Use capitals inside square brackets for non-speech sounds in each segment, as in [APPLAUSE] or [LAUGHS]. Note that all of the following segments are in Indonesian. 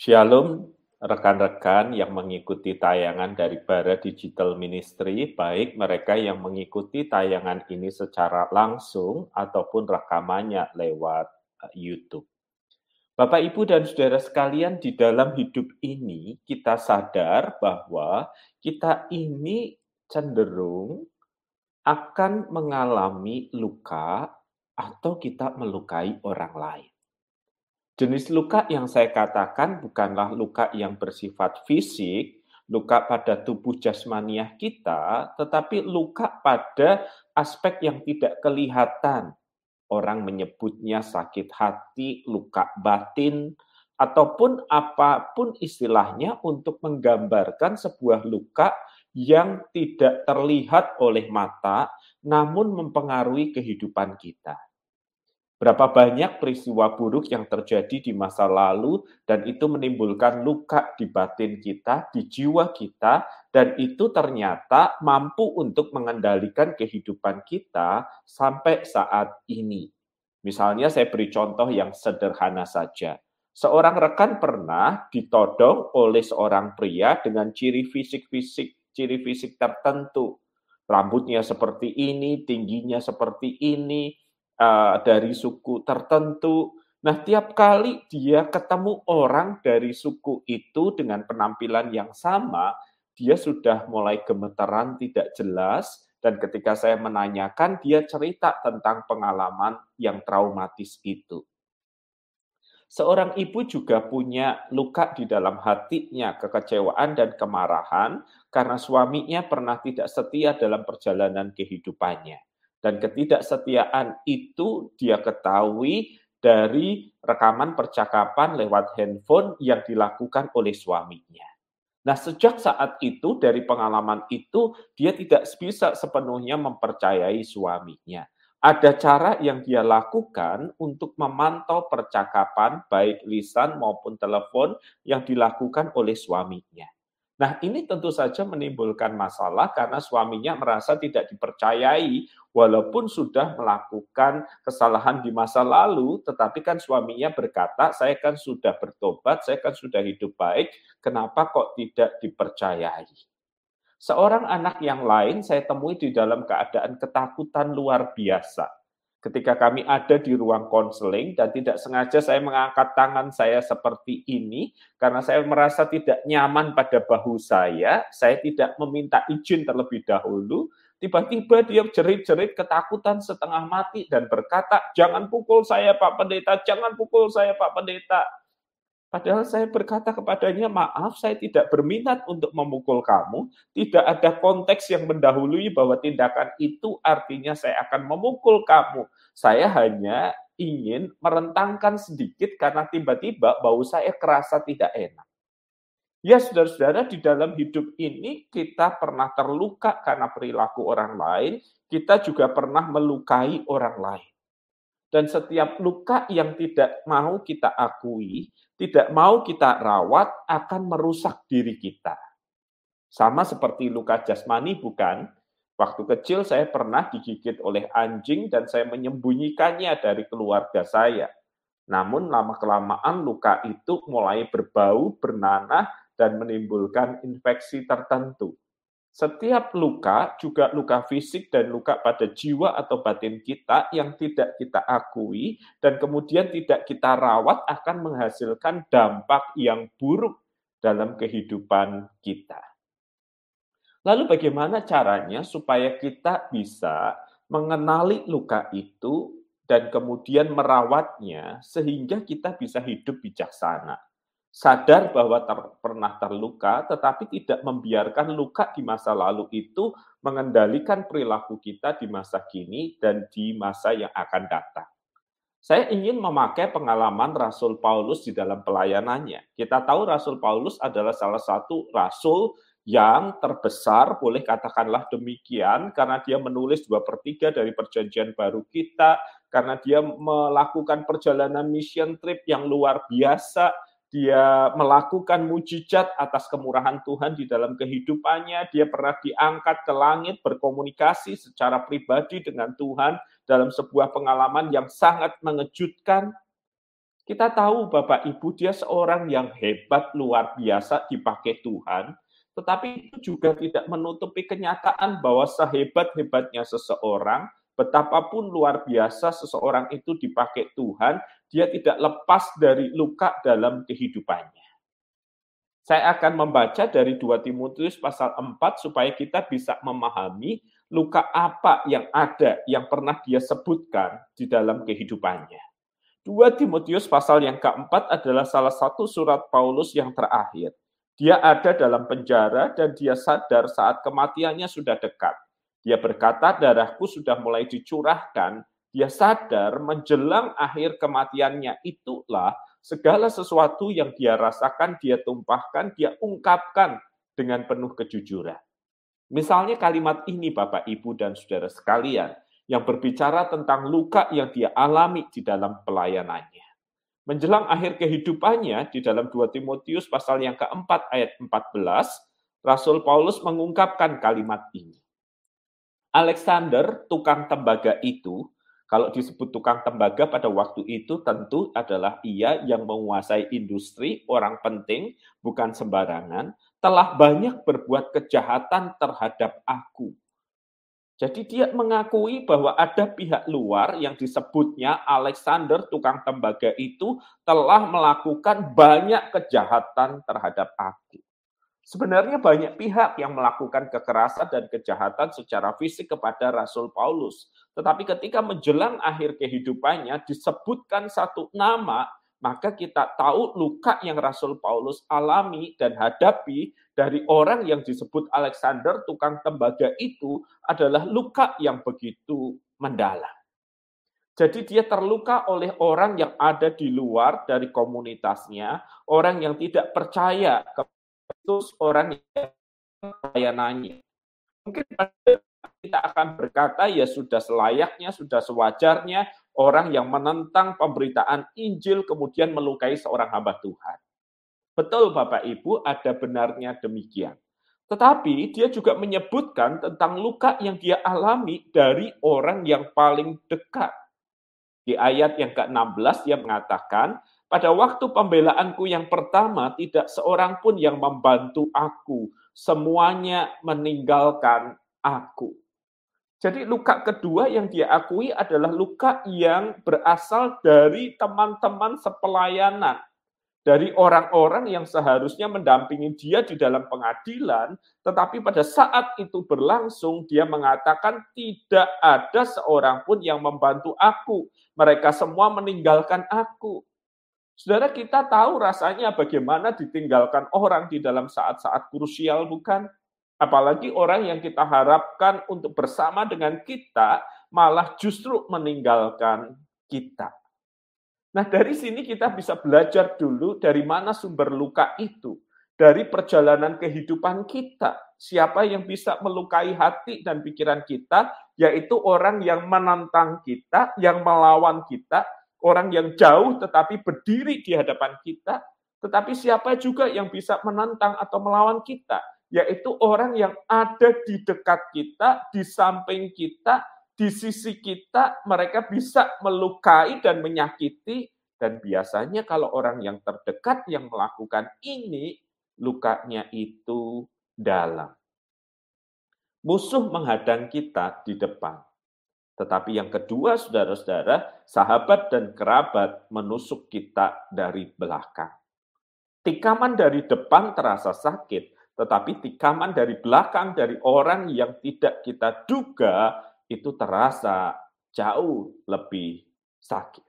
Shalom, rekan-rekan yang mengikuti tayangan dari Bara Digital Ministry, baik mereka yang mengikuti tayangan ini secara langsung ataupun rekamannya lewat eh, YouTube. Bapak, Ibu, dan saudara sekalian, di dalam hidup ini kita sadar bahwa kita ini cenderung akan mengalami luka atau kita melukai orang lain. Jenis luka yang saya katakan bukanlah luka yang bersifat fisik, luka pada tubuh jasmaniah kita, tetapi luka pada aspek yang tidak kelihatan. Orang menyebutnya sakit hati, luka batin, ataupun apa pun istilahnya untuk menggambarkan sebuah luka yang tidak terlihat oleh mata, namun mempengaruhi kehidupan kita. Berapa banyak peristiwa buruk yang terjadi di masa lalu dan itu menimbulkan luka di batin kita, di jiwa kita, dan itu ternyata mampu untuk mengendalikan kehidupan kita sampai saat ini. Misalnya saya beri contoh yang sederhana saja. Seorang rekan pernah ditodong oleh seorang pria dengan ciri fisik-fisik, ciri fisik tertentu. Rambutnya seperti ini, tingginya seperti ini, uh, dari suku tertentu. Nah, tiap kali dia ketemu orang dari suku itu dengan penampilan yang sama, dia sudah mulai gemeteran, tidak jelas, dan ketika saya menanyakan, dia cerita tentang pengalaman yang traumatis itu. Seorang ibu juga punya luka di dalam hatinya, kekecewaan dan kemarahan karena suaminya pernah tidak setia dalam perjalanan kehidupannya. Dan ketidaksetiaan itu dia ketahui dari rekaman percakapan lewat handphone yang dilakukan oleh suaminya. Nah, sejak saat itu, dari pengalaman itu, dia tidak bisa sepenuhnya mempercayai suaminya. Ada cara yang dia lakukan untuk memantau percakapan, baik lisan maupun telepon, yang dilakukan oleh suaminya. Nah, ini tentu saja menimbulkan masalah karena suaminya merasa tidak dipercayai walaupun sudah melakukan kesalahan di masa lalu, tetapi kan suaminya berkata, "Saya kan sudah bertobat, saya kan sudah hidup baik, kenapa kok tidak dipercayai?" Seorang anak yang lain saya temui di dalam keadaan ketakutan luar biasa ketika kami ada di ruang konseling dan tidak sengaja saya mengangkat tangan saya seperti ini karena saya merasa tidak nyaman pada bahu saya, saya tidak meminta izin terlebih dahulu, tiba-tiba dia jerit-jerit ketakutan setengah mati dan berkata, "Jangan pukul saya Pak Pendeta, jangan pukul saya Pak Pendeta." Padahal saya berkata kepadanya, maaf saya tidak berminat untuk memukul kamu. Tidak ada konteks yang mendahului bahwa tindakan itu artinya saya akan memukul kamu. Saya hanya ingin merentangkan sedikit karena tiba-tiba bau saya kerasa tidak enak. Ya saudara-saudara, di dalam hidup ini kita pernah terluka karena perilaku orang lain, kita juga pernah melukai orang lain. Dan setiap luka yang tidak mau kita akui, tidak mau kita rawat, akan merusak diri kita. Sama seperti luka jasmani, bukan? Waktu kecil saya pernah digigit oleh anjing dan saya menyembunyikannya dari keluarga saya. Namun lama-kelamaan luka itu mulai berbau, bernanah, dan menimbulkan infeksi tertentu. Setiap luka, juga luka fisik dan luka pada jiwa atau batin kita yang tidak kita akui dan kemudian tidak kita rawat akan menghasilkan dampak yang buruk dalam kehidupan kita. Lalu bagaimana caranya supaya kita bisa mengenali luka itu dan kemudian merawatnya sehingga kita bisa hidup bijaksana? Sadar bahwa ter, pernah terluka, tetapi tidak membiarkan luka di masa lalu itu mengendalikan perilaku kita di masa kini dan di masa yang akan datang. Saya ingin memakai pengalaman Rasul Paulus di dalam pelayanannya. Kita tahu Rasul Paulus adalah salah satu rasul yang terbesar, boleh katakanlah demikian, karena dia menulis dua per tiga dari perjanjian baru kita, karena dia melakukan perjalanan mission trip yang luar biasa, dia melakukan mujizat atas kemurahan Tuhan di dalam kehidupannya, dia pernah diangkat ke langit berkomunikasi secara pribadi dengan Tuhan dalam sebuah pengalaman yang sangat mengejutkan. Kita tahu Bapak Ibu dia seorang yang hebat luar biasa dipakai Tuhan, tetapi itu juga tidak menutupi kenyataan bahwa sehebat-hebatnya seseorang, betapapun luar biasa seseorang itu dipakai Tuhan, dia tidak lepas dari luka dalam kehidupannya. Saya akan membaca dari 2 Timotius pasal 4 supaya kita bisa memahami luka apa yang ada yang pernah dia sebutkan di dalam kehidupannya. 2 Timotius pasal yang keempat adalah salah satu surat Paulus yang terakhir. Dia ada dalam penjara dan dia sadar saat kematiannya sudah dekat. Dia berkata, darahku sudah mulai dicurahkan. Dia sadar menjelang akhir kematiannya itulah segala sesuatu yang dia rasakan, dia tumpahkan, dia ungkapkan dengan penuh kejujuran. Misalnya kalimat ini Bapak, Ibu, dan Saudara sekalian, yang berbicara tentang luka yang dia alami di dalam pelayanannya. Menjelang akhir kehidupannya di dalam 2 Timotius pasal yang keempat ayat 14, Rasul Paulus mengungkapkan kalimat ini. Alexander, tukang tembaga itu, kalau disebut tukang tembaga pada waktu itu tentu adalah ia yang menguasai industri, orang penting, bukan sembarangan, telah banyak berbuat kejahatan terhadap aku jadi dia mengakui bahwa ada pihak luar yang disebutnya Alexander tukang tembaga itu telah melakukan banyak kejahatan terhadap aku. Sebenarnya banyak pihak yang melakukan kekerasan dan kejahatan secara fisik kepada Rasul Paulus. Tetapi ketika menjelang akhir kehidupannya disebutkan satu nama maka kita tahu luka yang Rasul Paulus alami dan hadapi dari orang yang disebut Alexander tukang tembaga itu adalah luka yang begitu mendalam. Jadi dia terluka oleh orang yang ada di luar dari komunitasnya, orang yang tidak percaya itu orang yang pelayanannya. Mungkin kita akan berkata ya sudah selayaknya, sudah sewajarnya orang yang menentang pemberitaan Injil kemudian melukai seorang hamba Tuhan. Betul Bapak Ibu, ada benarnya demikian. Tetapi dia juga menyebutkan tentang luka yang dia alami dari orang yang paling dekat. Di ayat yang ke-16 dia mengatakan, pada waktu pembelaanku yang pertama tidak seorang pun yang membantu aku, semuanya meninggalkan aku. Jadi luka kedua yang dia akui adalah luka yang berasal dari teman-teman sepelayanan. Dari orang-orang yang seharusnya mendampingi dia di dalam pengadilan, tetapi pada saat itu berlangsung, dia mengatakan tidak ada seorang pun yang membantu aku. Mereka semua meninggalkan aku. Saudara kita tahu rasanya bagaimana ditinggalkan orang di dalam saat-saat krusial, bukan? Apalagi orang yang kita harapkan untuk bersama dengan kita malah justru meninggalkan kita. Nah, dari sini kita bisa belajar dulu dari mana sumber luka itu. Dari perjalanan kehidupan kita. Siapa yang bisa melukai hati dan pikiran kita, yaitu orang yang menantang kita, yang melawan kita, orang yang jauh tetapi berdiri di hadapan kita, tetapi siapa juga yang bisa menantang atau melawan kita? yaitu orang yang ada di dekat kita, di samping kita, di sisi kita, mereka bisa melukai dan menyakiti. Dan biasanya kalau orang yang terdekat yang melakukan ini, lukanya itu dalam. Musuh menghadang kita di depan. Tetapi yang kedua, saudara-saudara, sahabat dan kerabat menusuk kita dari belakang. Tikaman dari depan terasa sakit, tetapi tikaman dari belakang dari orang yang tidak kita duga itu terasa jauh lebih sakit.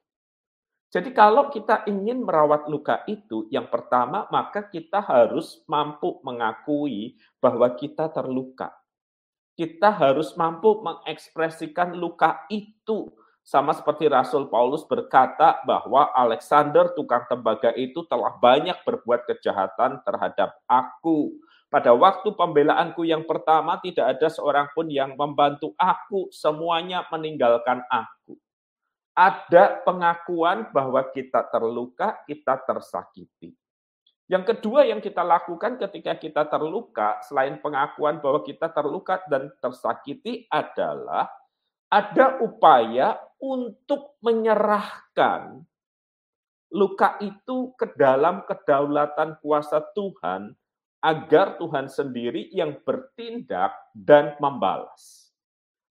Jadi kalau kita ingin merawat luka itu, yang pertama maka kita harus mampu mengakui bahwa kita terluka. Kita harus mampu mengekspresikan luka itu. Sama seperti Rasul Paulus berkata bahwa Alexander tukang tembaga itu telah banyak berbuat kejahatan terhadap aku. Pada waktu pembelaanku yang pertama tidak ada seorang pun yang membantu aku, semuanya meninggalkan aku. Ada pengakuan bahwa kita terluka, kita tersakiti. Yang kedua yang kita lakukan ketika kita terluka, selain pengakuan bahwa kita terluka dan tersakiti adalah ada upaya untuk menyerahkan luka itu ke dalam kedaulatan kuasa Tuhan agar Tuhan sendiri yang bertindak dan membalas.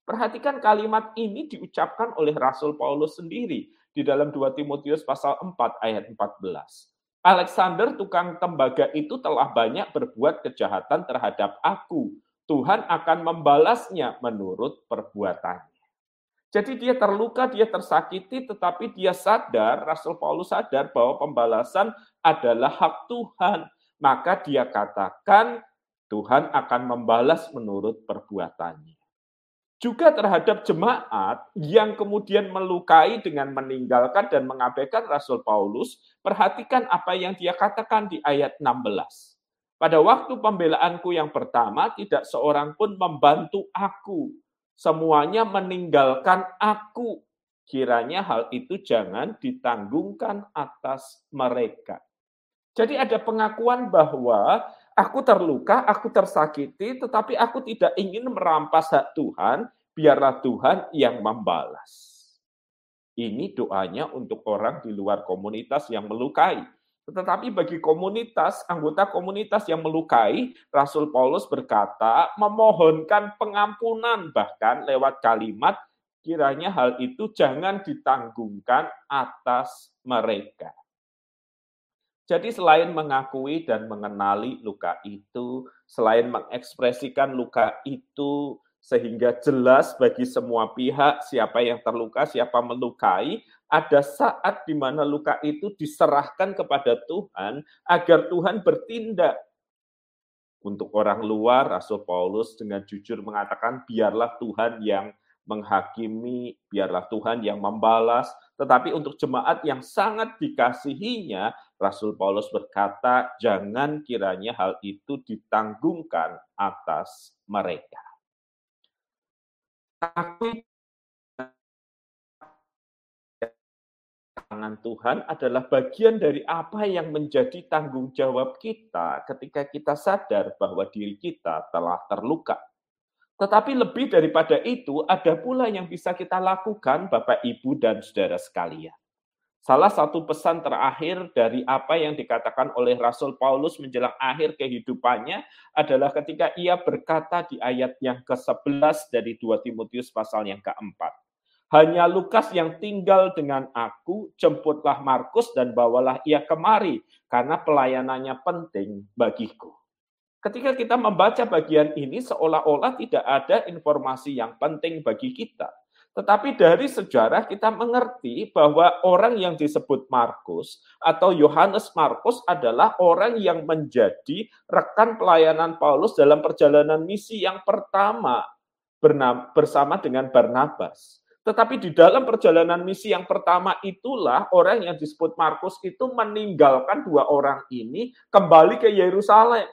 Perhatikan kalimat ini diucapkan oleh Rasul Paulus sendiri di dalam 2 Timotius pasal 4 ayat 14. Alexander tukang tembaga itu telah banyak berbuat kejahatan terhadap aku. Tuhan akan membalasnya menurut perbuatannya. Jadi dia terluka, dia tersakiti, tetapi dia sadar, Rasul Paulus sadar bahwa pembalasan adalah hak Tuhan. Maka dia katakan, Tuhan akan membalas menurut perbuatannya. Juga terhadap jemaat yang kemudian melukai dengan meninggalkan dan mengabaikan Rasul Paulus, perhatikan apa yang dia katakan di ayat 16. Pada waktu pembelaanku yang pertama, tidak seorang pun membantu aku, semuanya meninggalkan aku. Kiranya hal itu jangan ditanggungkan atas mereka. Jadi ada pengakuan bahwa aku terluka, aku tersakiti, tetapi aku tidak ingin merampas hak Tuhan, biarlah Tuhan yang membalas. Ini doanya untuk orang di luar komunitas yang melukai. Tetapi bagi komunitas, anggota komunitas yang melukai, Rasul Paulus berkata, memohonkan pengampunan, bahkan lewat kalimat, kiranya hal itu jangan ditanggungkan atas mereka. Jadi selain mengakui dan mengenali luka itu, selain mengekspresikan luka itu, sehingga jelas bagi semua pihak siapa yang terluka, siapa melukai, ada saat di mana luka itu diserahkan kepada Tuhan agar Tuhan bertindak. Untuk orang luar, Rasul Paulus dengan jujur mengatakan, biarlah Tuhan yang menghakimi, biarlah Tuhan yang membalas. Tetapi untuk jemaat yang sangat dikasihinya, Rasul Paulus berkata, jangan kiranya hal itu ditanggungkan atas mereka. Tapi tangan Tuhan adalah bagian dari apa yang menjadi tanggung jawab kita ketika kita sadar bahwa diri kita telah terluka. Tetapi lebih daripada itu, ada pula yang bisa kita lakukan, Bapak, Ibu, dan saudara sekalian. Salah satu pesan terakhir dari apa yang dikatakan oleh Rasul Paulus menjelang akhir kehidupannya adalah ketika ia berkata di ayat yang ke-11 dari 2 Timotius pasal yang keempat. Hanya Lukas yang tinggal dengan aku, jemputlah Markus dan bawalah ia kemari, karena pelayanannya penting bagiku. Ketika kita membaca bagian ini, seolah-olah tidak ada informasi yang penting bagi kita tetapi dari sejarah kita mengerti bahwa orang yang disebut Markus atau Yohanes Markus adalah orang yang menjadi rekan pelayanan Paulus dalam perjalanan misi yang pertama bersama dengan Barnabas. Tetapi di dalam perjalanan misi yang pertama itulah orang yang disebut Markus itu meninggalkan dua orang ini kembali ke Yerusalem.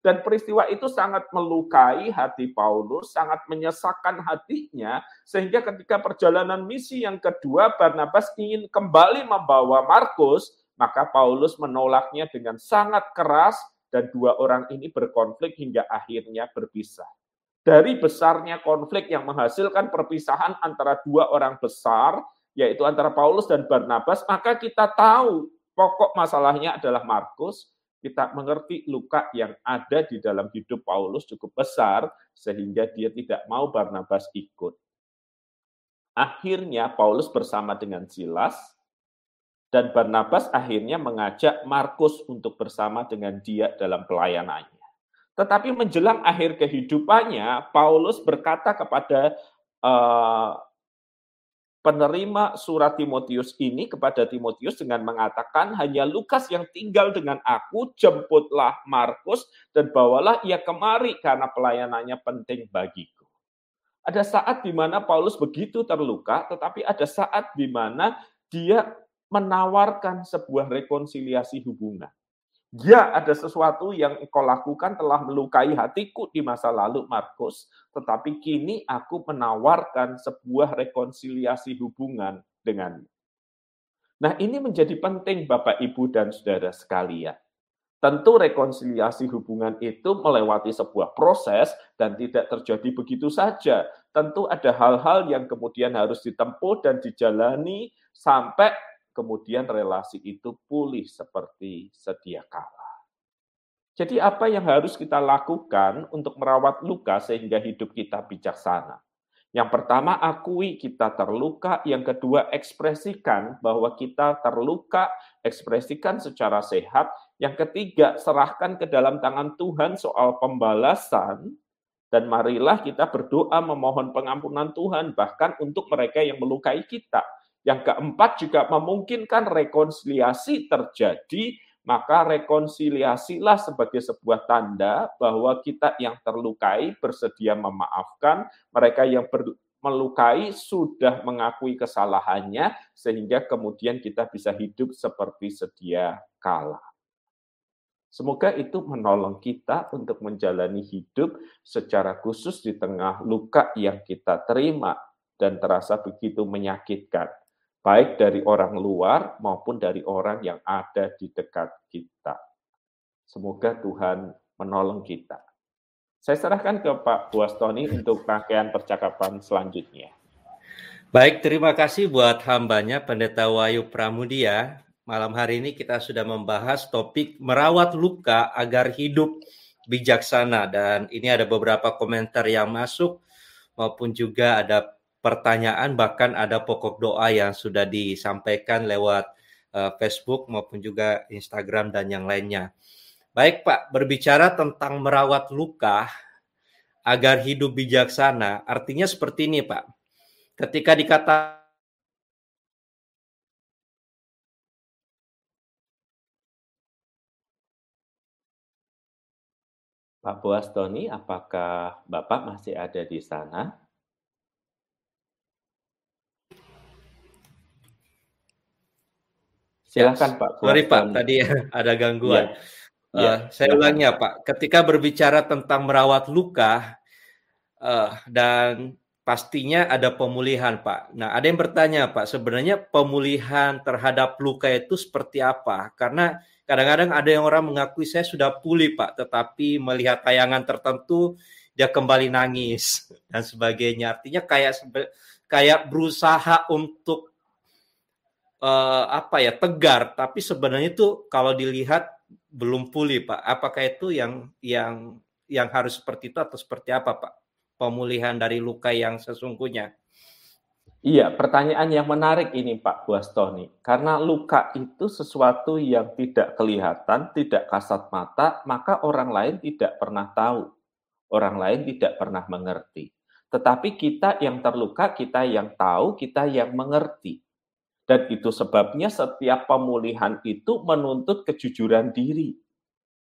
Dan peristiwa itu sangat melukai hati Paulus, sangat menyesakkan hatinya, sehingga ketika perjalanan misi yang kedua, Barnabas ingin kembali membawa Markus, maka Paulus menolaknya dengan sangat keras, dan dua orang ini berkonflik hingga akhirnya berpisah. Dari besarnya konflik yang menghasilkan perpisahan antara dua orang besar, yaitu antara Paulus dan Barnabas, maka kita tahu pokok masalahnya adalah Markus, kita mengerti luka yang ada di dalam hidup Paulus cukup besar sehingga dia tidak mau Barnabas ikut. Akhirnya Paulus bersama dengan Silas dan Barnabas akhirnya mengajak Markus untuk bersama dengan dia dalam pelayanannya. Tetapi menjelang akhir kehidupannya, Paulus berkata kepada uh, penerima surat Timotius ini kepada Timotius dengan mengatakan hanya Lukas yang tinggal dengan aku, jemputlah Markus dan bawalah ia kemari karena pelayanannya penting bagiku. Ada saat di mana Paulus begitu terluka, tetapi ada saat di mana dia menawarkan sebuah rekonsiliasi hubungan. Ya, ada sesuatu yang engkau lakukan telah melukai hatiku di masa lalu, Markus. Tetapi kini aku menawarkan sebuah rekonsiliasi hubungan denganmu. Nah, ini menjadi penting Bapak, Ibu, dan Saudara sekalian. Tentu rekonsiliasi hubungan itu melewati sebuah proses dan tidak terjadi begitu saja. Tentu ada hal-hal yang kemudian harus ditempuh dan dijalani sampai kemudian relasi itu pulih seperti sedia kala. Jadi apa yang harus kita lakukan untuk merawat luka sehingga hidup kita bijaksana? Yang pertama, akui kita terluka. Yang kedua, ekspresikan bahwa kita terluka, ekspresikan secara sehat. Yang ketiga, serahkan ke dalam tangan Tuhan soal pembalasan. Dan marilah kita berdoa memohon pengampunan Tuhan, bahkan untuk mereka yang melukai kita. Yang keempat juga memungkinkan rekonsiliasi terjadi maka rekonsiliasilah sebagai sebuah tanda bahwa kita yang terlukai bersedia memaafkan, mereka yang ber, melukai sudah mengakui kesalahannya, sehingga kemudian kita bisa hidup seperti sedia kala. Semoga itu menolong kita untuk menjalani hidup secara khusus di tengah luka yang kita terima dan terasa begitu menyakitkan baik dari orang luar maupun dari orang yang ada di dekat kita. Semoga Tuhan menolong kita. Saya serahkan ke Pak Buas Tony untuk rangkaian percakapan selanjutnya. Baik, terima kasih buat hambanya Pendeta Wayu Pramudia. Malam hari ini kita sudah membahas topik merawat luka agar hidup bijaksana dan ini ada beberapa komentar yang masuk maupun juga ada pertanyaan bahkan ada pokok doa yang sudah disampaikan lewat uh, Facebook maupun juga Instagram dan yang lainnya. Baik Pak, berbicara tentang merawat luka agar hidup bijaksana, artinya seperti ini Pak. Ketika dikata Pak Boas Tony, apakah Bapak masih ada di sana? Silakan Pak. Sorry Pak, tadi [LAUGHS] ada gangguan. Ya. Uh, ya, saya ulangi ya Pak. Ketika berbicara tentang merawat luka uh, dan pastinya ada pemulihan Pak. Nah ada yang bertanya Pak, sebenarnya pemulihan terhadap luka itu seperti apa? Karena kadang-kadang ada yang orang mengakui saya sudah pulih Pak, tetapi melihat tayangan tertentu dia kembali nangis [LAUGHS] dan sebagainya. Artinya kayak kayak berusaha untuk uh, apa ya tegar, tapi sebenarnya itu kalau dilihat belum pulih, Pak. Apakah itu yang yang yang harus seperti itu atau seperti apa, Pak? Pemulihan dari luka yang sesungguhnya. Iya, pertanyaan yang menarik ini Pak Buastoni. Karena luka itu sesuatu yang tidak kelihatan, tidak kasat mata, maka orang lain tidak pernah tahu. Orang lain tidak pernah mengerti. Tetapi kita yang terluka, kita yang tahu, kita yang mengerti. Dan itu sebabnya setiap pemulihan itu menuntut kejujuran diri.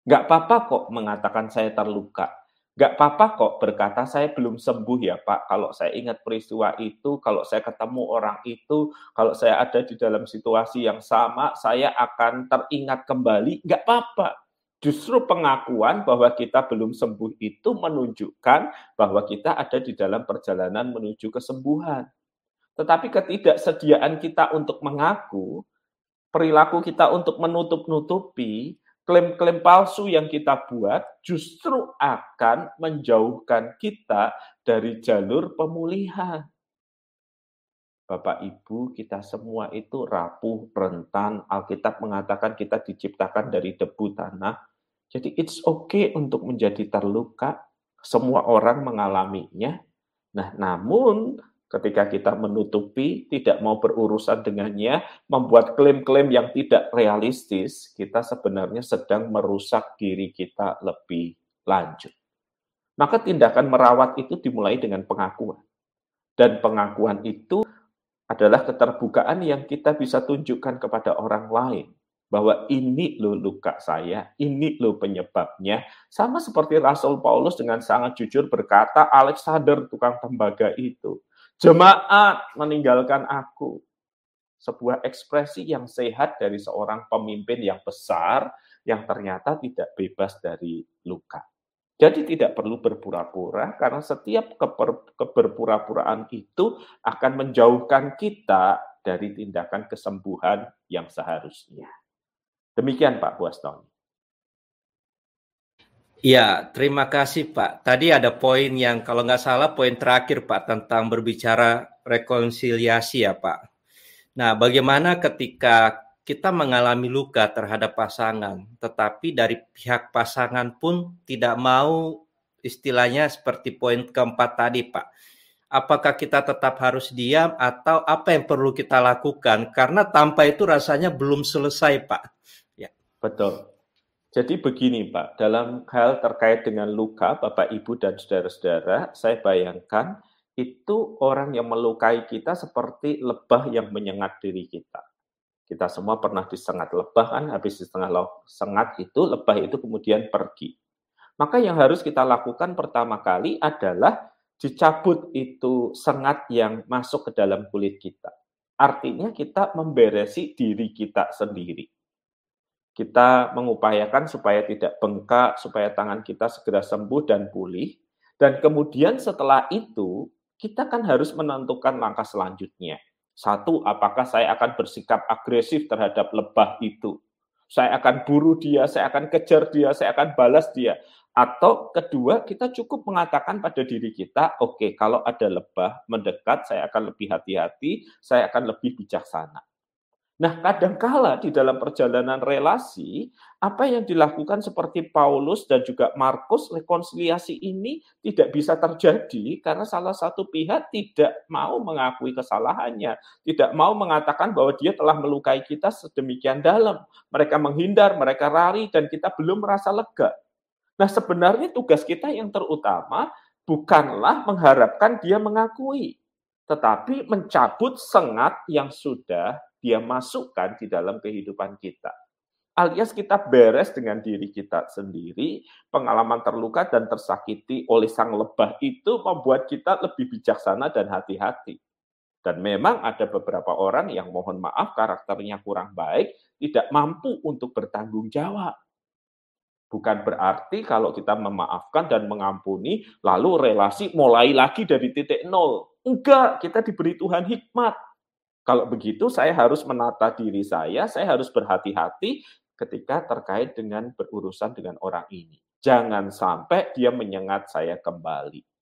Gak apa-apa kok mengatakan saya terluka. Gak apa-apa kok berkata saya belum sembuh ya Pak. Kalau saya ingat peristiwa itu, kalau saya ketemu orang itu, kalau saya ada di dalam situasi yang sama, saya akan teringat kembali. Gak apa-apa. Justru pengakuan bahwa kita belum sembuh itu menunjukkan bahwa kita ada di dalam perjalanan menuju kesembuhan. Tetapi ketidaksediaan kita untuk mengaku, perilaku kita untuk menutup-nutupi, klaim-klaim palsu yang kita buat justru akan menjauhkan kita dari jalur pemulihan. Bapak Ibu, kita semua itu rapuh, rentan. Alkitab mengatakan kita diciptakan dari debu tanah. Jadi it's okay untuk menjadi terluka. Semua orang mengalaminya. Nah, namun ketika kita menutupi, tidak mau berurusan dengannya, membuat klaim-klaim yang tidak realistis, kita sebenarnya sedang merusak diri kita lebih lanjut. Maka tindakan merawat itu dimulai dengan pengakuan. Dan pengakuan itu adalah keterbukaan yang kita bisa tunjukkan kepada orang lain bahwa ini lo luka saya, ini lo penyebabnya. Sama seperti Rasul Paulus dengan sangat jujur berkata, Alexander tukang tembaga itu Jemaat meninggalkan aku. Sebuah ekspresi yang sehat dari seorang pemimpin yang besar yang ternyata tidak bebas dari luka. Jadi tidak perlu berpura-pura karena setiap keber, keberpura-puraan itu akan menjauhkan kita dari tindakan kesembuhan yang seharusnya. Demikian Pak Buaston. Ya, terima kasih Pak. Tadi ada poin yang kalau nggak salah poin terakhir Pak tentang berbicara rekonsiliasi ya Pak. Nah, bagaimana ketika kita mengalami luka terhadap pasangan, tetapi dari pihak pasangan pun tidak mau istilahnya seperti poin keempat tadi, Pak. Apakah kita tetap harus diam atau apa yang perlu kita lakukan? Karena tanpa itu rasanya belum selesai, Pak. Ya. Betul. Jadi begini, Pak, dalam hal terkait dengan luka, Bapak, Ibu, dan saudara-saudara, saya bayangkan itu orang yang melukai kita seperti lebah yang menyengat diri kita kita semua pernah disengat lebah kan, habis disengat sengat itu, lebah itu kemudian pergi. Maka yang harus kita lakukan pertama kali adalah dicabut itu sengat yang masuk ke dalam kulit kita. Artinya kita memberesi diri kita sendiri. Kita mengupayakan supaya tidak bengkak, supaya tangan kita segera sembuh dan pulih. Dan kemudian setelah itu, kita kan harus menentukan langkah selanjutnya satu, apakah saya akan bersikap agresif terhadap lebah itu? Saya akan buru dia, saya akan kejar dia, saya akan balas dia. Atau kedua, kita cukup mengatakan pada diri kita, oke, okay, kalau ada lebah mendekat, saya akan lebih hati-hati, saya akan lebih bijaksana. Nah, kadangkala di dalam perjalanan relasi, apa yang dilakukan seperti Paulus dan juga Markus, rekonsiliasi ini tidak bisa terjadi karena salah satu pihak tidak mau mengakui kesalahannya, tidak mau mengatakan bahwa dia telah melukai kita sedemikian dalam. Mereka menghindar, mereka lari, dan kita belum merasa lega. Nah, sebenarnya tugas kita yang terutama bukanlah mengharapkan dia mengakui, tetapi mencabut sengat yang sudah dia masukkan di dalam kehidupan kita. Alias kita beres dengan diri kita sendiri, pengalaman terluka dan tersakiti oleh sang lebah itu membuat kita lebih bijaksana dan hati-hati. Dan memang ada beberapa orang yang mohon maaf karakternya kurang baik, tidak mampu untuk bertanggung jawab. Bukan berarti kalau kita memaafkan dan mengampuni, lalu relasi mulai lagi dari titik nol. Enggak, kita diberi Tuhan hikmat kalau begitu saya harus menata diri saya, saya harus berhati-hati ketika terkait dengan berurusan dengan orang ini. Jangan sampai dia menyengat saya kembali.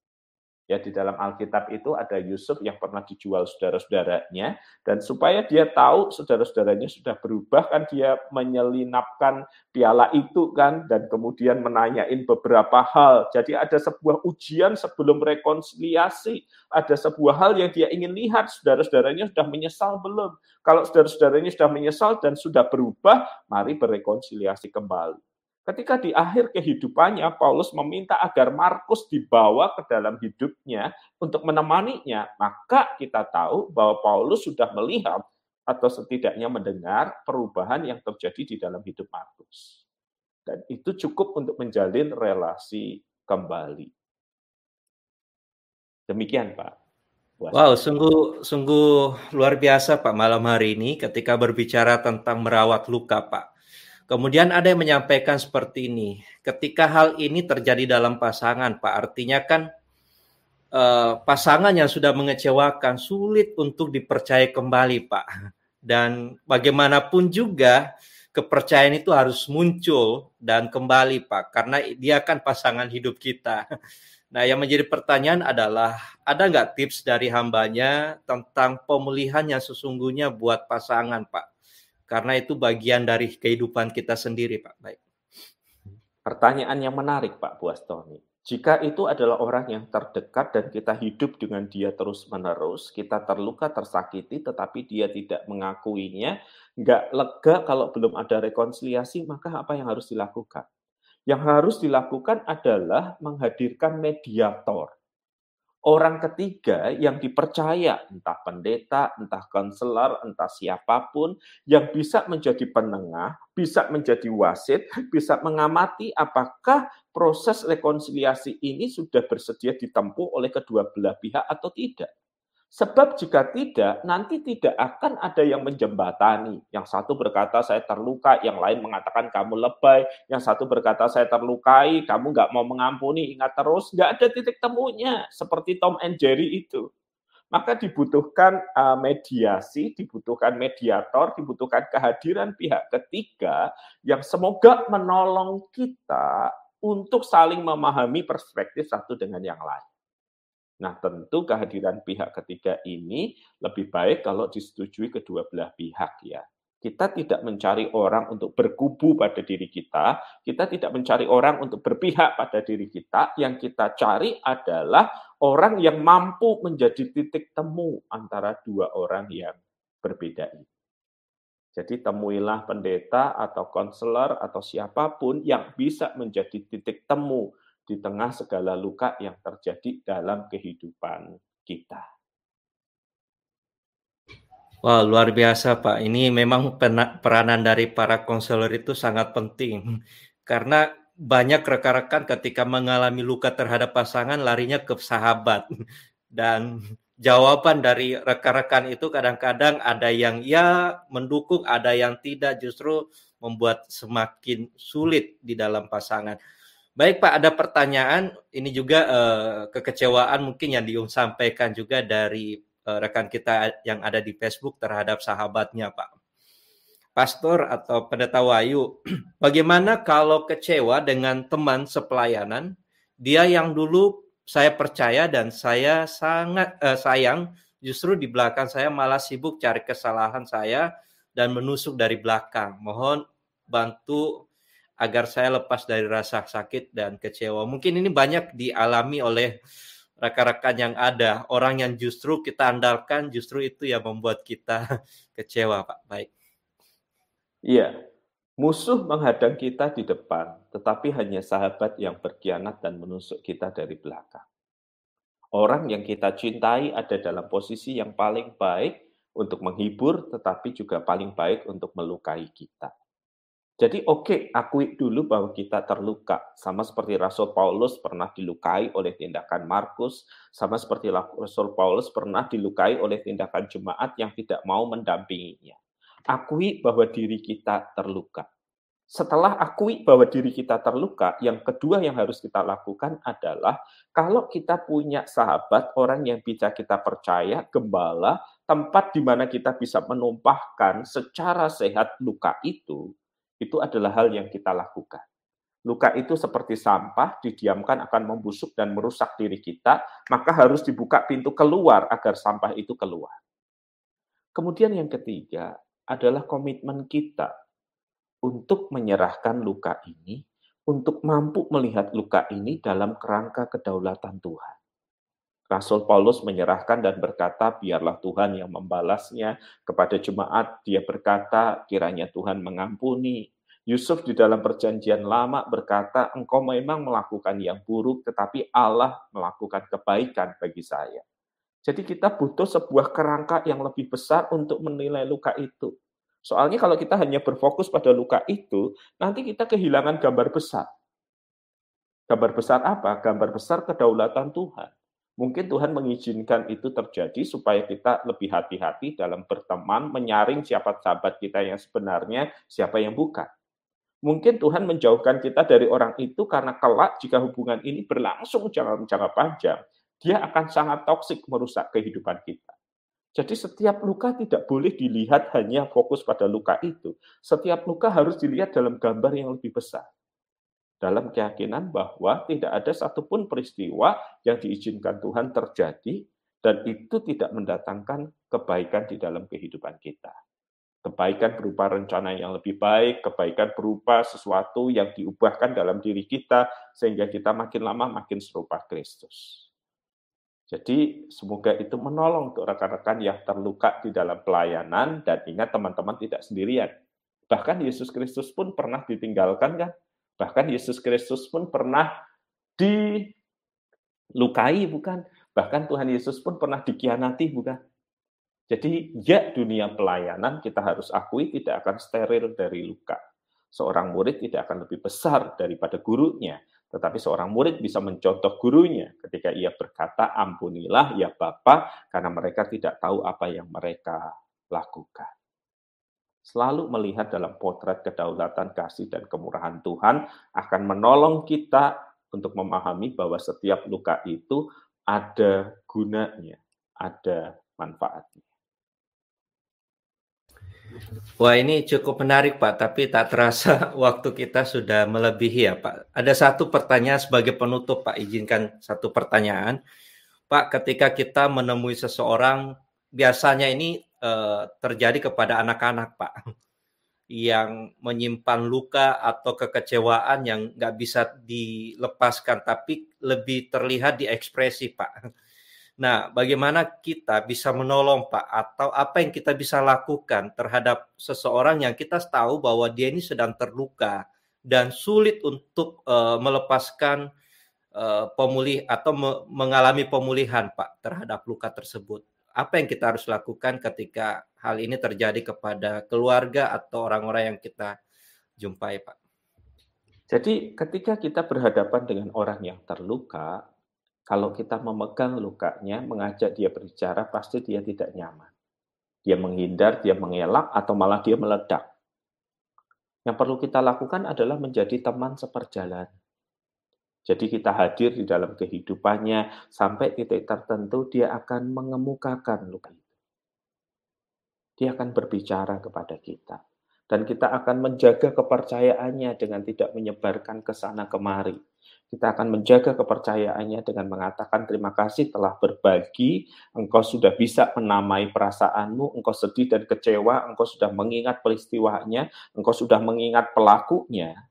Ya di dalam Alkitab itu ada Yusuf yang pernah dijual saudara-saudaranya dan supaya dia tahu saudara-saudaranya sudah berubah kan dia menyelinapkan piala itu kan dan kemudian menanyain beberapa hal. Jadi ada sebuah ujian sebelum rekonsiliasi, ada sebuah hal yang dia ingin lihat saudara-saudaranya sudah menyesal belum. Kalau saudara-saudaranya sudah menyesal dan sudah berubah, mari berrekonsiliasi kembali. Ketika di akhir kehidupannya, Paulus meminta agar Markus dibawa ke dalam hidupnya untuk menemaninya, maka kita tahu bahwa Paulus sudah melihat atau setidaknya mendengar perubahan yang terjadi di dalam hidup Markus. Dan itu cukup untuk menjalin relasi kembali. Demikian, Pak. Wow, sungguh sungguh luar biasa Pak malam hari ini ketika berbicara tentang merawat luka, Pak. Kemudian ada yang menyampaikan seperti ini, ketika hal ini terjadi dalam pasangan, Pak, artinya kan eh, pasangan yang sudah mengecewakan sulit untuk dipercaya kembali, Pak. Dan bagaimanapun juga kepercayaan itu harus muncul dan kembali, Pak, karena dia kan pasangan hidup kita. Nah, yang menjadi pertanyaan adalah, ada nggak tips dari hambanya tentang pemulihan yang sesungguhnya buat pasangan, Pak? Karena itu bagian dari kehidupan kita sendiri, Pak. Baik. Pertanyaan yang menarik, Pak Buastoni. Jika itu adalah orang yang terdekat dan kita hidup dengan dia terus-menerus, kita terluka, tersakiti, tetapi dia tidak mengakuinya, nggak lega kalau belum ada rekonsiliasi, maka apa yang harus dilakukan? Yang harus dilakukan adalah menghadirkan mediator orang ketiga yang dipercaya, entah pendeta, entah konselor, entah siapa pun, yang bisa menjadi penengah, bisa menjadi wasit, bisa mengamati apakah proses rekonsiliasi ini sudah bersedia ditempuh oleh kedua belah pihak atau tidak. Sebab jika tidak, nanti tidak akan ada yang menjembatani. Yang satu berkata saya terluka, yang lain mengatakan kamu lebay, yang satu berkata saya terlukai, kamu nggak mau mengampuni, ingat terus, nggak ada titik temunya. Seperti Tom and Jerry itu. Maka dibutuhkan uh, mediasi, dibutuhkan mediator, dibutuhkan kehadiran pihak ketiga yang semoga menolong kita untuk saling memahami perspektif satu dengan yang lain. Nah, tentu kehadiran pihak ketiga ini lebih baik kalau disetujui kedua belah pihak ya. Kita tidak mencari orang untuk berkubu pada diri kita, kita tidak mencari orang untuk berpihak pada diri kita. Yang kita cari adalah orang yang mampu menjadi titik temu antara dua orang yang berbeda ini. Jadi temuilah pendeta atau konselor atau siapa pun yang bisa menjadi titik temu di tengah segala luka yang terjadi dalam kehidupan kita. Wah, luar biasa, Pak. Ini memang peranan dari para konselor itu sangat penting. [LAUGHS] Karena banyak rekan-rekan ketika mengalami luka terhadap pasangan larinya ke sahabat. [LAUGHS] Dan jawaban dari rekan-rekan itu kadang-kadang ada yang ya mendukung, ada yang tidak, justru membuat semakin sulit di dalam pasangan. Baik Pak, ada pertanyaan. Ini juga uh, kekecewaan mungkin yang disampaikan juga dari uh, rekan kita yang ada di Facebook terhadap sahabatnya, Pak. Pastor atau pendeta Wayu, [CLEARS THROAT] bagaimana kalau kecewa dengan teman sepelayanan, dia yang dulu saya percaya dan saya sangat uh, sayang, justru di belakang saya malah sibuk cari kesalahan saya dan menusuk dari belakang. Mohon bantu agar saya lepas dari rasa sakit dan kecewa. Mungkin ini banyak dialami oleh rekan-rekan yang ada, orang yang justru kita andalkan, justru itu yang membuat kita [LAUGHS] kecewa, Pak. Baik. Iya, musuh menghadang kita di depan, tetapi hanya sahabat yang berkhianat dan menusuk kita dari belakang. Orang yang kita cintai ada dalam posisi yang paling baik untuk menghibur, tetapi juga paling baik untuk melukai kita. Jadi oke, okay, akui dulu bahwa kita terluka. Sama seperti Rasul Paulus pernah dilukai oleh tindakan Markus, sama seperti Rasul Paulus pernah dilukai oleh tindakan jemaat yang tidak mau mendampinginya. Akui bahwa diri kita terluka. Setelah akui bahwa diri kita terluka, yang kedua yang harus kita lakukan adalah kalau kita punya sahabat, orang yang bisa kita percaya, gembala, tempat di mana kita bisa menumpahkan secara sehat luka itu, itu adalah hal yang kita lakukan. Luka itu seperti sampah, didiamkan akan membusuk dan merusak diri kita, maka harus dibuka pintu keluar agar sampah itu keluar. Kemudian yang ketiga adalah komitmen kita untuk menyerahkan luka ini, untuk mampu melihat luka ini dalam kerangka kedaulatan Tuhan. Rasul Paulus menyerahkan dan berkata, biarlah Tuhan yang membalasnya kepada jemaat. Dia berkata, kiranya Tuhan mengampuni. Yusuf di dalam perjanjian lama berkata, engkau memang melakukan yang buruk, tetapi Allah melakukan kebaikan bagi saya. Jadi kita butuh sebuah kerangka yang lebih besar untuk menilai luka itu. Soalnya kalau kita hanya berfokus pada luka itu, nanti kita kehilangan gambar besar. Gambar besar apa? Gambar besar kedaulatan Tuhan. Mungkin Tuhan mengizinkan itu terjadi supaya kita lebih hati-hati dalam berteman, menyaring siapa sahabat kita yang sebenarnya, siapa yang bukan. Mungkin Tuhan menjauhkan kita dari orang itu karena kelak jika hubungan ini berlangsung jangka, jangka panjang, dia akan sangat toksik merusak kehidupan kita. Jadi setiap luka tidak boleh dilihat hanya fokus pada luka itu. Setiap luka harus dilihat dalam gambar yang lebih besar. Dalam keyakinan bahwa tidak ada satupun peristiwa yang diizinkan Tuhan terjadi dan itu tidak mendatangkan kebaikan di dalam kehidupan kita. Kebaikan berupa rencana yang lebih baik, kebaikan berupa sesuatu yang diubahkan dalam diri kita, sehingga kita makin lama makin serupa Kristus. Jadi semoga itu menolong untuk rekan-rekan yang terluka di dalam pelayanan, dan ingat teman-teman tidak sendirian. Bahkan Yesus Kristus pun pernah ditinggalkan kan? Bahkan Yesus Kristus pun pernah dilukai bukan? Bahkan Tuhan Yesus pun pernah dikhianati bukan? Jadi ya dunia pelayanan kita harus akui tidak akan steril dari luka. Seorang murid tidak akan lebih besar daripada gurunya, tetapi seorang murid bisa mencontoh gurunya ketika ia berkata, "Ampunilah ya Bapa, karena mereka tidak tahu apa yang mereka lakukan." Selalu melihat dalam potret kedaulatan kasih dan kemurahan Tuhan akan menolong kita untuk memahami bahwa setiap luka itu ada gunanya, ada manfaatnya. Wah ini cukup menarik Pak, tapi tak terasa [LAUGHS] waktu kita sudah melebihi ya Pak. Ada satu pertanyaan sebagai penutup Pak, izinkan satu pertanyaan. Pak, ketika kita menemui seseorang, biasanya ini uh, terjadi kepada anak-anak, Pak, [LAUGHS] yang menyimpan luka atau kekecewaan yang nggak bisa dilepaskan, tapi lebih terlihat di ekspresi, Pak. Nah, bagaimana kita bisa menolong, Pak, atau apa yang kita bisa lakukan terhadap seseorang yang kita tahu bahwa dia ini sedang terluka dan sulit untuk uh, melepaskan uh, pemulih atau me mengalami pemulihan Pak terhadap luka tersebut. Apa yang kita harus lakukan ketika hal ini terjadi kepada keluarga atau orang-orang yang kita jumpai Pak? Jadi ketika kita berhadapan dengan orang yang terluka, kalau kita memegang lukanya, mengajak dia berbicara, pasti dia tidak nyaman. Dia menghindar, dia mengelak, atau malah dia meledak. Yang perlu kita lakukan adalah menjadi teman seperjalanan. Jadi kita hadir di dalam kehidupannya sampai titik tertentu dia akan mengemukakan luka itu. Dia akan berbicara kepada kita. Dan kita akan menjaga kepercayaannya dengan tidak menyebarkan ke sana kemari. Kita akan menjaga kepercayaannya dengan mengatakan terima kasih telah berbagi, engkau sudah bisa menamai perasaanmu, engkau sedih dan kecewa, engkau sudah mengingat peristiwanya, engkau sudah mengingat pelakunya,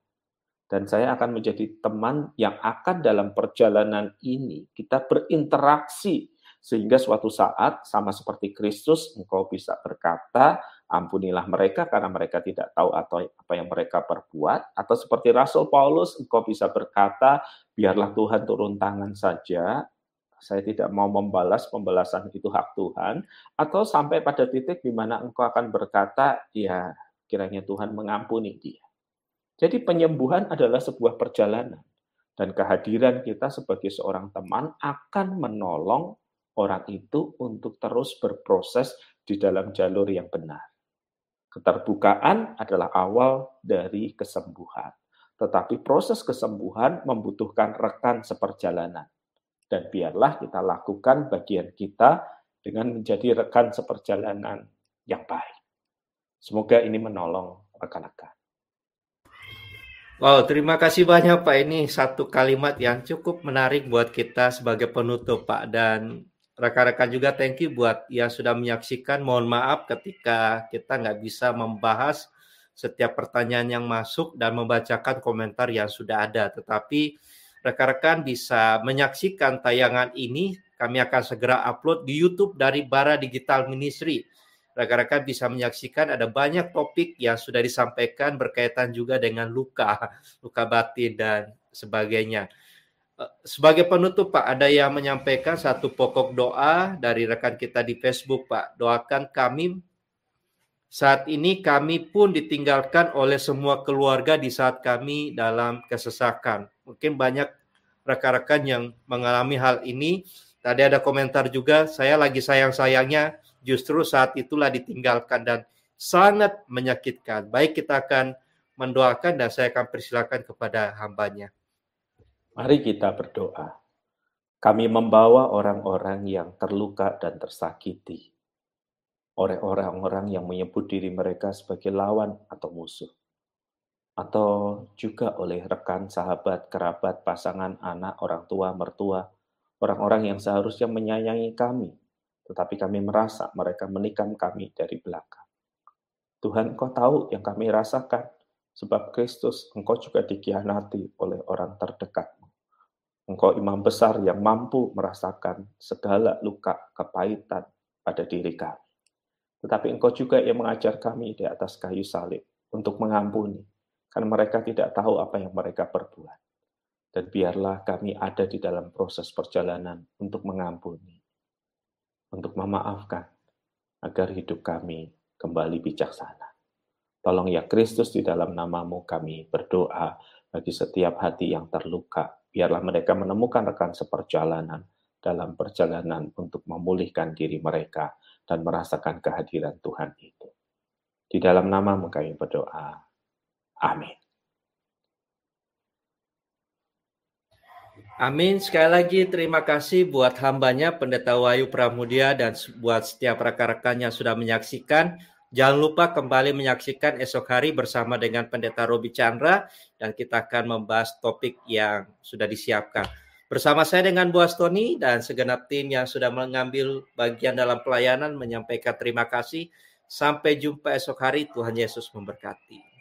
dan saya akan menjadi teman yang akan dalam perjalanan ini kita berinteraksi sehingga suatu saat sama seperti Kristus engkau bisa berkata ampunilah mereka karena mereka tidak tahu atau apa yang mereka perbuat. Atau seperti Rasul Paulus engkau bisa berkata biarlah Tuhan turun tangan saja. Saya tidak mau membalas pembalasan itu hak Tuhan. Atau sampai pada titik di mana engkau akan berkata ya kiranya Tuhan mengampuni dia. Jadi penyembuhan adalah sebuah perjalanan. Dan kehadiran kita sebagai seorang teman akan menolong orang itu untuk terus berproses di dalam jalur yang benar. Keterbukaan adalah awal dari kesembuhan. Tetapi proses kesembuhan membutuhkan rekan seperjalanan. Dan biarlah kita lakukan bagian kita dengan menjadi rekan seperjalanan yang baik. Semoga ini menolong rekan-rekan. Wow, terima kasih banyak Pak. Ini satu kalimat yang cukup menarik buat kita sebagai penutup Pak. Dan rekan-rekan juga thank you buat yang sudah menyaksikan. Mohon maaf ketika kita nggak bisa membahas setiap pertanyaan yang masuk dan membacakan komentar yang sudah ada. Tetapi rekan-rekan bisa menyaksikan tayangan ini. Kami akan segera upload di YouTube dari Bara Digital Ministry rekan-rekan bisa menyaksikan ada banyak topik yang sudah disampaikan berkaitan juga dengan luka, luka batin dan sebagainya. Eh, sebagai penutup Pak, ada yang menyampaikan satu pokok doa dari rekan kita di Facebook Pak. Doakan kami saat ini kami pun ditinggalkan oleh semua keluarga di saat kami dalam kesesakan. Mungkin banyak rekan-rekan yang mengalami hal ini. Tadi ada komentar juga, saya lagi sayang-sayangnya justru saat itulah ditinggalkan dan sangat menyakitkan. Baik kita akan mendoakan dan saya akan persilakan kepada hambanya. Mari kita berdoa. Kami membawa orang-orang yang terluka dan tersakiti. Orang-orang yang menyebut diri mereka sebagai lawan atau musuh. Atau juga oleh rekan, sahabat, kerabat, pasangan, anak, orang tua, mertua, orang-orang yang seharusnya menyayangi kami, tetapi kami merasa mereka menikam kami dari belakang. Tuhan, Engkau tahu yang kami rasakan, sebab Kristus Engkau juga dikhianati oleh orang terdekatmu. Engkau imam besar yang mampu merasakan segala luka kepahitan pada diri kami. Tetapi Engkau juga yang mengajar kami di atas kayu salib untuk mengampuni, karena mereka tidak tahu apa yang mereka perbuat. Dan biarlah kami ada di dalam proses perjalanan untuk mengampuni untuk memaafkan agar hidup kami kembali bijaksana. Tolong ya Kristus di dalam namamu kami berdoa bagi setiap hati yang terluka. Biarlah mereka menemukan rekan seperjalanan dalam perjalanan untuk memulihkan diri mereka dan merasakan kehadiran Tuhan itu. Di dalam namamu kami berdoa. Amin. Amin. Sekali lagi terima kasih buat hambanya Pendeta Wahyu Pramudia dan buat setiap rekan-rekan yang sudah menyaksikan. Jangan lupa kembali menyaksikan esok hari bersama dengan Pendeta Robi Chandra dan kita akan membahas topik yang sudah disiapkan. Bersama saya dengan Bu Astoni dan segenap tim yang sudah mengambil bagian dalam pelayanan menyampaikan terima kasih. Sampai jumpa esok hari. Tuhan Yesus memberkati.